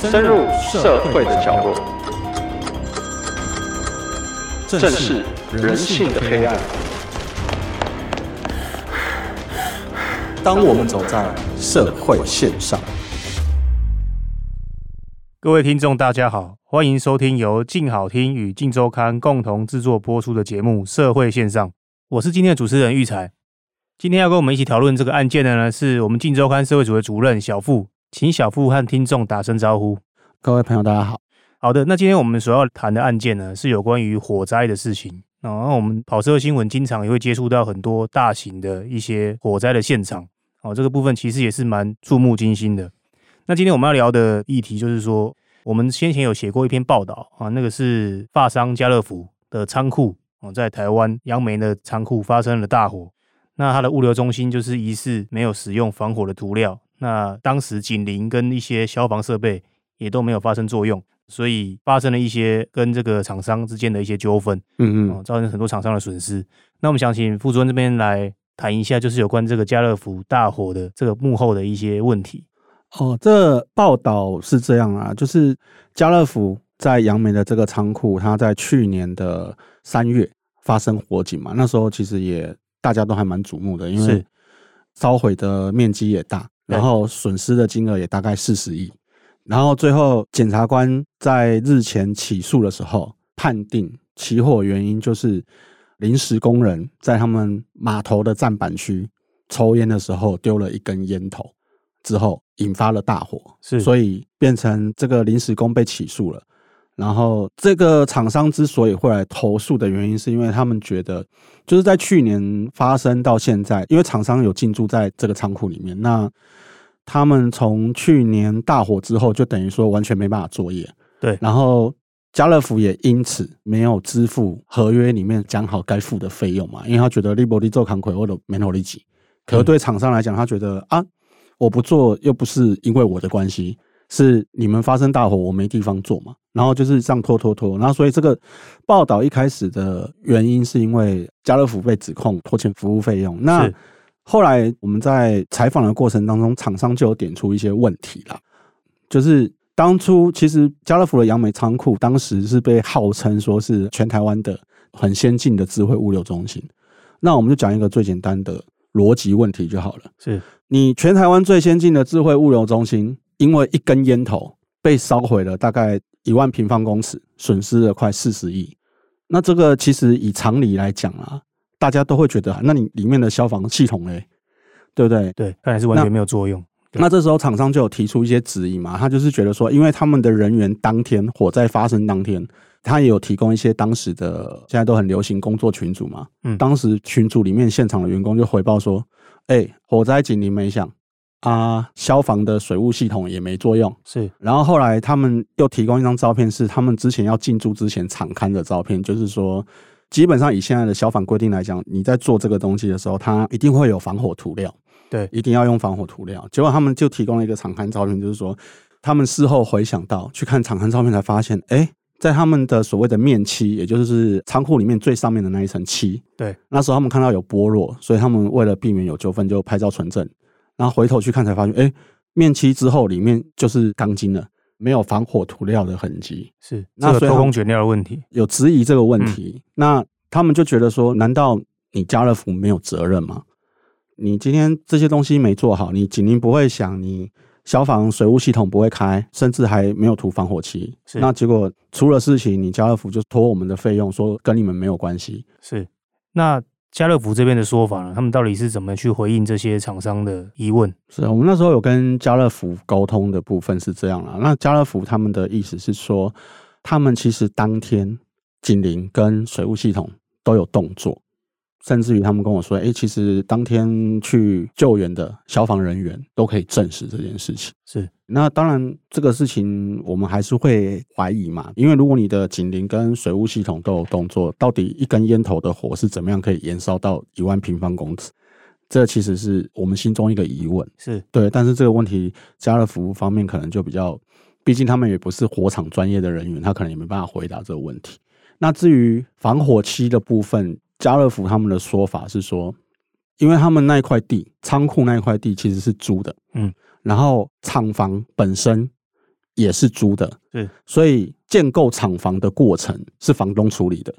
深入社会的角落，正视人性的黑暗。当我们走在社会线上，各位听众，大家好，欢迎收听由静好听与静周刊共同制作播出的节目《社会线上》。我是今天的主持人育才。今天要跟我们一起讨论这个案件的呢，是我们镜周刊社会组的主任小富。请小富和听众打声招呼。各位朋友，大家好。好的，那今天我们所要谈的案件呢，是有关于火灾的事情。然后我们跑车新闻经常也会接触到很多大型的一些火灾的现场。哦，这个部分其实也是蛮触目惊心的。那今天我们要聊的议题就是说，我们先前有写过一篇报道啊，那个是发商家乐福的仓库哦，在台湾杨梅的仓库发生了大火。那它的物流中心就是疑似没有使用防火的涂料。那当时警铃跟一些消防设备也都没有发生作用，所以发生了一些跟这个厂商之间的一些纠纷，嗯嗯，造成很多厂商的损失。那我们想请副主任这边来谈一下，就是有关这个家乐福大火的这个幕后的一些问题。哦，这报道是这样啊，就是家乐福在杨梅的这个仓库，它在去年的三月发生火警嘛，那时候其实也大家都还蛮瞩目的，因为烧毁的面积也大。然后损失的金额也大概四十亿，然后最后检察官在日前起诉的时候，判定起火原因就是临时工人在他们码头的站板区抽烟的时候丢了一根烟头，之后引发了大火，是，所以变成这个临时工被起诉了。然后这个厂商之所以会来投诉的原因，是因为他们觉得，就是在去年发生到现在，因为厂商有进驻在这个仓库里面，那他们从去年大火之后，就等于说完全没办法作业。对，然后家乐福也因此没有支付合约里面讲好该付的费用嘛，因为他觉得利伯利做扛亏或者没能力给。可是对厂商来讲，他觉得啊，我不做又不是因为我的关系。是你们发生大火，我没地方做嘛，然后就是这样拖拖拖，然后所以这个报道一开始的原因是因为家乐福被指控拖欠服务费用，那后来我们在采访的过程当中，厂商就有点出一些问题啦，就是当初其实家乐福的杨梅仓库当时是被号称说是全台湾的很先进的智慧物流中心，那我们就讲一个最简单的逻辑问题就好了，是。你全台湾最先进的智慧物流中心。因为一根烟头被烧毁了大概一万平方公尺，损失了快四十亿。那这个其实以常理来讲啊，大家都会觉得，那你里面的消防系统嘞，对不对？对，看来是完全没有作用。那，这时候厂商就有提出一些质疑嘛，他就是觉得说，因为他们的人员当天火灾发生当天，他也有提供一些当时的现在都很流行工作群组嘛，嗯，当时群组里面现场的员工就回报说，哎、欸，火灾警铃没响。啊，消防的水务系统也没作用，是。然后后来他们又提供一张照片，是他们之前要进驻之前场刊的照片，就是说，基本上以现在的消防规定来讲，你在做这个东西的时候，它一定会有防火涂料，对，一定要用防火涂料。结果他们就提供了一个场刊照片，就是说，他们事后回想到去看场刊照片，才发现，哎，在他们的所谓的面漆，也就是仓库里面最上面的那一层漆，对，那时候他们看到有剥落，所以他们为了避免有纠纷，就拍照存证。然后回头去看，才发现，哎，面漆之后里面就是钢筋了，没有防火涂料的痕迹。是，那偷工减料的问题，有质疑这个问题。嗯、那他们就觉得说，难道你家乐福没有责任吗？你今天这些东西没做好，你警铃不会响，你消防水务系统不会开，甚至还没有涂防火漆。那结果出了事情，你家乐福就拖我们的费用，说跟你们没有关系。是，那。家乐福这边的说法呢？他们到底是怎么去回应这些厂商的疑问？是我们那时候有跟家乐福沟通的部分是这样啦。那家乐福他们的意思是说，他们其实当天警铃跟水务系统都有动作。甚至于他们跟我说：“哎、欸，其实当天去救援的消防人员都可以证实这件事情。”是，那当然这个事情我们还是会怀疑嘛，因为如果你的警铃跟水务系统都有动作，到底一根烟头的火是怎么样可以延烧到一万平方公尺？这其实是我们心中一个疑问。是对，但是这个问题家乐福方面可能就比较，毕竟他们也不是火场专业的人员，他可能也没办法回答这个问题。那至于防火漆的部分。家乐福他们的说法是说，因为他们那一块地仓库那一块地其实是租的，嗯，然后厂房本身也是租的，对，所以建构厂房的过程是房东处理的，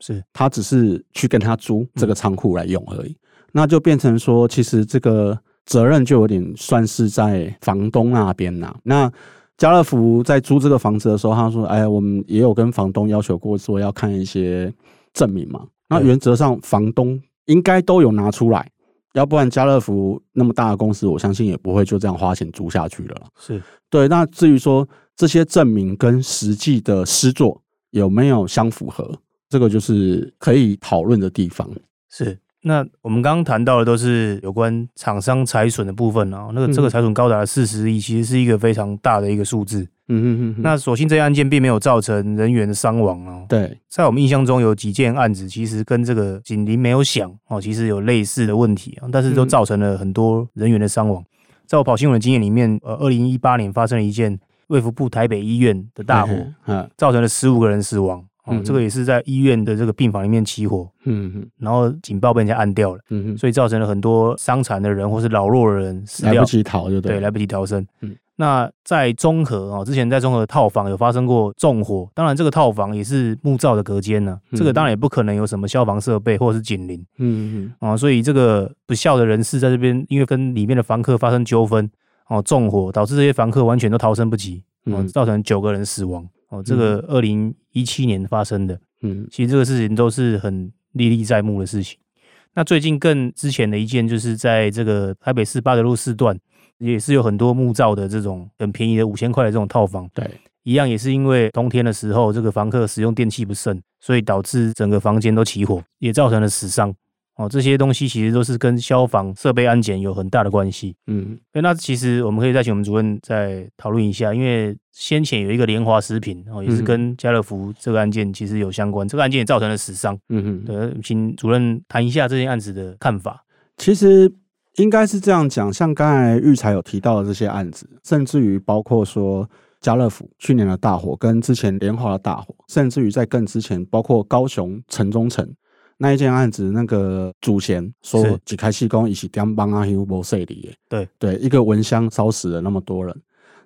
是。他只是去跟他租这个仓库来用而已，那就变成说，其实这个责任就有点算是在房东那边呐。那家乐福在租这个房子的时候，他说：“哎，我们也有跟房东要求过，说要看一些证明嘛。那原则上，房东应该都有拿出来。”要不然家乐福那么大的公司，我相信也不会就这样花钱租下去了。是对。那至于说这些证明跟实际的诗作有没有相符合，这个就是可以讨论的地方。是。那我们刚刚谈到的都是有关厂商财损的部分啊，那个这个财损高达四十亿，其实是一个非常大的一个数字。嗯嗯嗯。那所幸这些案件并没有造成人员的伤亡哦。对，在我们印象中有几件案子，其实跟这个警铃没有响哦，其实有类似的问题啊，但是都造成了很多人员的伤亡。在我跑新闻的经验里面，呃，二零一八年发生了一件卫福部台北医院的大火，嗯，造成了十五个人死亡。哦，这个也是在医院的这个病房里面起火，嗯嗯，然后警报被人家按掉了，嗯嗯，所以造成了很多伤残的人或是老弱的人死掉，来不及逃就对，对，来不及逃生。嗯，那在中和哦，之前在中和套房有发生过纵火，当然这个套房也是木造的隔间呢，这个当然也不可能有什么消防设备或者是警铃，嗯嗯，啊，所以这个不孝的人士在这边，因为跟里面的房客发生纠纷，哦，纵火导致这些房客完全都逃生不及，嗯，造成九个人死亡。哦，这个二零一七年发生的，嗯，其实这个事情都是很历历在目的事情。那最近更之前的一件，就是在这个台北市八德路四段，也是有很多木造的这种很便宜的五千块的这种套房，对，一样也是因为冬天的时候，这个房客使用电器不慎，所以导致整个房间都起火，也造成了死伤。哦，这些东西其实都是跟消防设备安检有很大的关系。嗯，那其实我们可以再请我们主任再讨论一下，因为先前有一个联华食品哦，也是跟家乐福这个案件其实有相关，这个案件也造成了死伤。嗯哼，对，请主任谈一下这件案子的看法。其实应该是这样讲，像刚才玉才有提到的这些案子，甚至于包括说家乐福去年的大火，跟之前联华的大火，甚至于在更之前，包括高雄城中城。那一件案子，那个主嫌说几开气功一起点帮啊，有无势力？对对，一个蚊香烧死了那么多人。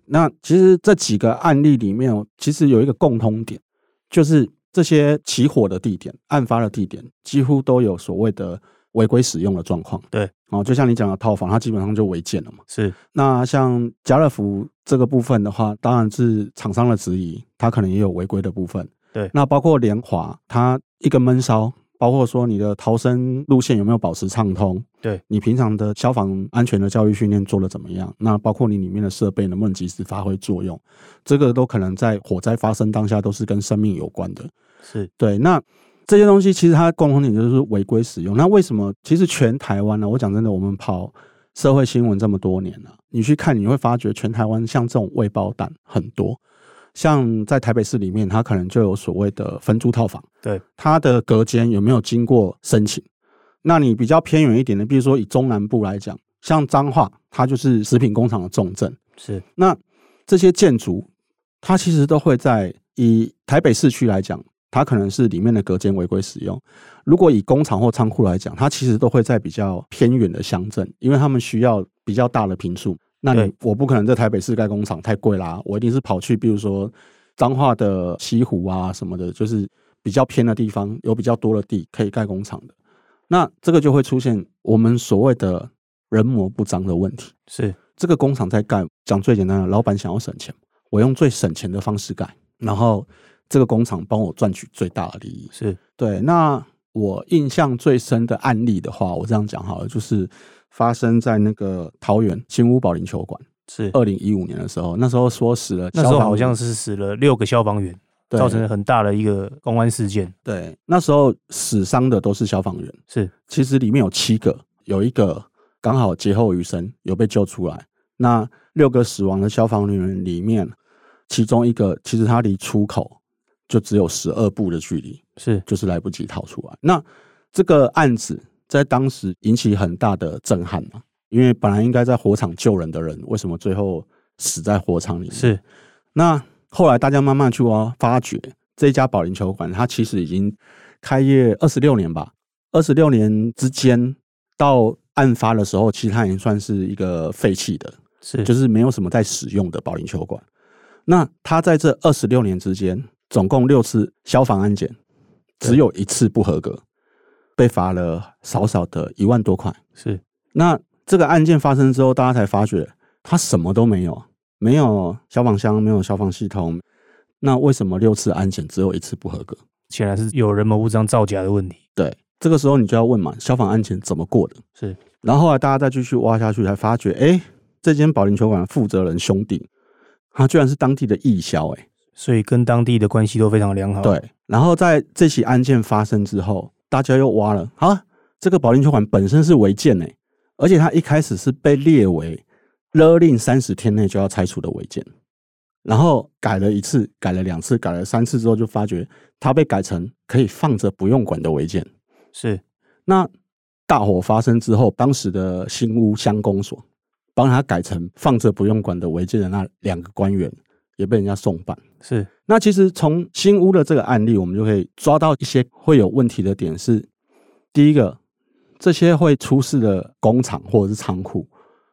那其实这几个案例里面，其实有一个共通点，就是这些起火的地点、案发的地点，几乎都有所谓的违规使用的状况。对哦，就像你讲的套房，它基本上就违建了嘛。是。那像家乐福这个部分的话，当然是厂商的质疑，它可能也有违规的部分。对。那包括联华，它一个闷烧。包括说你的逃生路线有没有保持畅通？对，你平常的消防安全的教育训练做的怎么样？那包括你里面的设备能不能及时发挥作用？这个都可能在火灾发生当下都是跟生命有关的。是对。那这些东西其实它共同点就是违规使用。那为什么？其实全台湾呢？我讲真的，我们跑社会新闻这么多年了，你去看你会发觉，全台湾像这种未爆弹很多。像在台北市里面，它可能就有所谓的分租套房，对，它的隔间有没有经过申请？那你比较偏远一点的，比如说以中南部来讲，像彰化，它就是食品工厂的重镇，是。那这些建筑，它其实都会在以台北市区来讲，它可能是里面的隔间违规使用。如果以工厂或仓库来讲，它其实都会在比较偏远的乡镇，因为他们需要比较大的平数。那你我不可能在台北市盖工厂，太贵啦，我一定是跑去，比如说彰化的西湖啊什么的，就是比较偏的地方，有比较多的地可以盖工厂的。那这个就会出现我们所谓的人模不张的问题。是这个工厂在盖，讲最简单的，老板想要省钱，我用最省钱的方式盖，然后这个工厂帮我赚取最大的利益。是对。那我印象最深的案例的话，我这样讲好了，就是。发生在那个桃园新屋保龄球馆，是二零一五年的时候，那时候说死了，那时候好像是死了六个消防员，造成了很大的一个公安事件。对，那时候死伤的都是消防员，是，其实里面有七个，有一个刚好劫后余生，有被救出来。那六个死亡的消防人员里面，其中一个其实他离出口就只有十二步的距离，是，就是来不及逃出来。那这个案子。在当时引起很大的震撼嘛，因为本来应该在火场救人的人，为什么最后死在火场里面？是。那后来大家慢慢去挖发掘，这家保龄球馆它其实已经开业二十六年吧，二十六年之间到案发的时候，其实它已经算是一个废弃的，是，就是没有什么在使用的保龄球馆。那它在这二十六年之间，总共六次消防安检，只有一次不合格，被罚了少少的一万多块。是，那这个案件发生之后，大家才发觉他什么都没有，没有消防箱，没有消防系统。那为什么六次安检只有一次不合格？显然是有人谋不章造假的问题。对，这个时候你就要问嘛，消防安检怎么过的？是，然后后来大家再继续挖下去，才发觉，哎，这间保龄球馆负责人兄弟，他居然是当地的义消，哎，所以跟当地的关系都非常良好。对，然后在这起案件发生之后，大家又挖了，啊，这个保龄球馆本身是违建，哎，而且它一开始是被列为勒令三十天内就要拆除的违建。然后改了一次，改了两次，改了三次之后，就发觉它被改成可以放着不用管的违建。是，那大火发生之后，当时的新屋乡公所帮他改成放着不用管的违建的那两个官员也被人家送办。是，那其实从新屋的这个案例，我们就可以抓到一些会有问题的点是：第一个，这些会出事的工厂或者是仓库，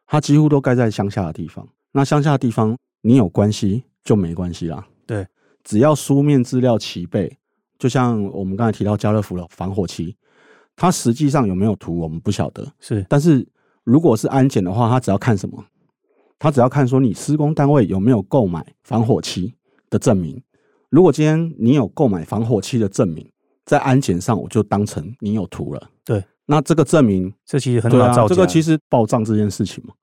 它几乎都盖在乡下的地方。那乡下的地方。你有关系就没关系啦。对，只要书面资料齐备，就像我们刚才提到家乐福的防火漆，它实际上有没有涂，我们不晓得。是，但是如果是安检的话，他只要看什么？他只要看说你施工单位有没有购买防火漆的证明。如果今天你有购买防火漆的证明，在安检上我就当成你有涂了。对，那这个证明，这其实很好造假。这个其实报账这件事情嘛，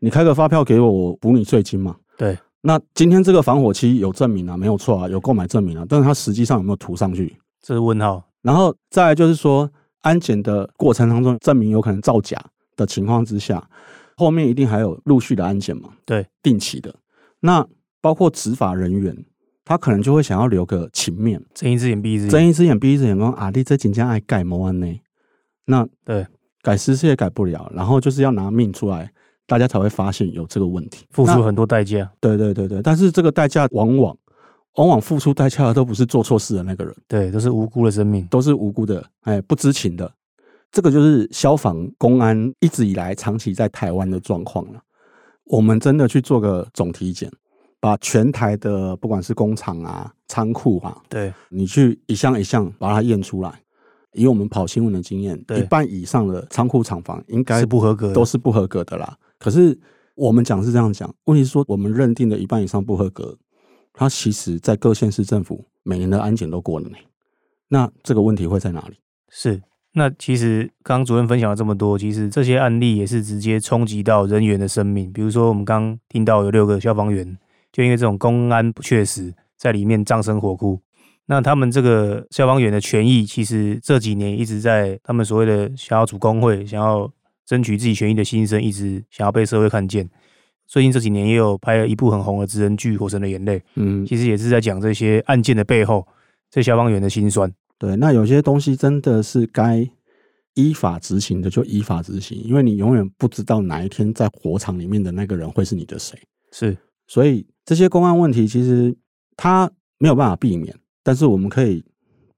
你开个发票给我，我补你税金嘛。对，那今天这个防火漆有证明啊，没有错啊，有购买证明啊，但是它实际上有没有涂上去？这是问号。然后再来就是说，安检的过程当中，证明有可能造假的情况之下，后面一定还有陆续的安检嘛？对，定期的。那包括执法人员，他可能就会想要留个情面，睁一只眼闭一只眼，睁一只眼闭一只眼，说啊，你这紧张爱改模案呢？那对，改私事也改不了，然后就是要拿命出来。大家才会发现有这个问题，付出很多代价。对对对对，但是这个代价往往往往付出代价的都不是做错事的那个人，对，都是无辜的生命，都是无辜的，哎，不知情的。这个就是消防公安一直以来长期在台湾的状况了。我们真的去做个总体检，把全台的不管是工厂啊、仓库啊，对，你去一项一项把它验出来。以我们跑新闻的经验，一半以上的仓库厂房应该是不合格，都是不合格的啦。可是我们讲是这样讲，问题是说我们认定的一半以上不合格，它其实在各县市政府每年的安检都过了呢。那这个问题会在哪里？是，那其实刚刚主任分享了这么多，其实这些案例也是直接冲击到人员的生命。比如说我们刚刚听到有六个消防员，就因为这种公安不确实，在里面葬身火窟。那他们这个消防员的权益，其实这几年一直在他们所谓的想要组工会，想要。争取自己权益的心声，一直想要被社会看见。最近这几年也有拍了一部很红的职人剧《火神的眼泪》，嗯，其实也是在讲这些案件的背后，这消防员的辛酸。对，那有些东西真的是该依法执行的，就依法执行，因为你永远不知道哪一天在火场里面的那个人会是你的谁。是，所以这些公安问题其实他没有办法避免，但是我们可以。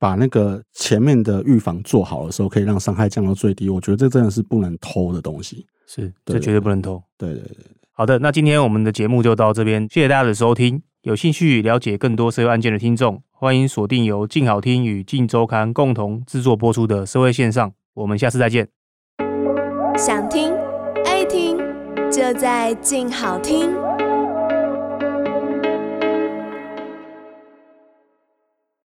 把那个前面的预防做好的时候，可以让伤害降到最低。我觉得这真的是不能偷的东西，是，这绝对不能偷。对对对，对，好的，那今天我们的节目就到这边，谢谢大家的收听。有兴趣了解更多社会案件的听众，欢迎锁定由静好听与静周刊共同制作播出的社会线上。我们下次再见。想听爱听，就在静好听。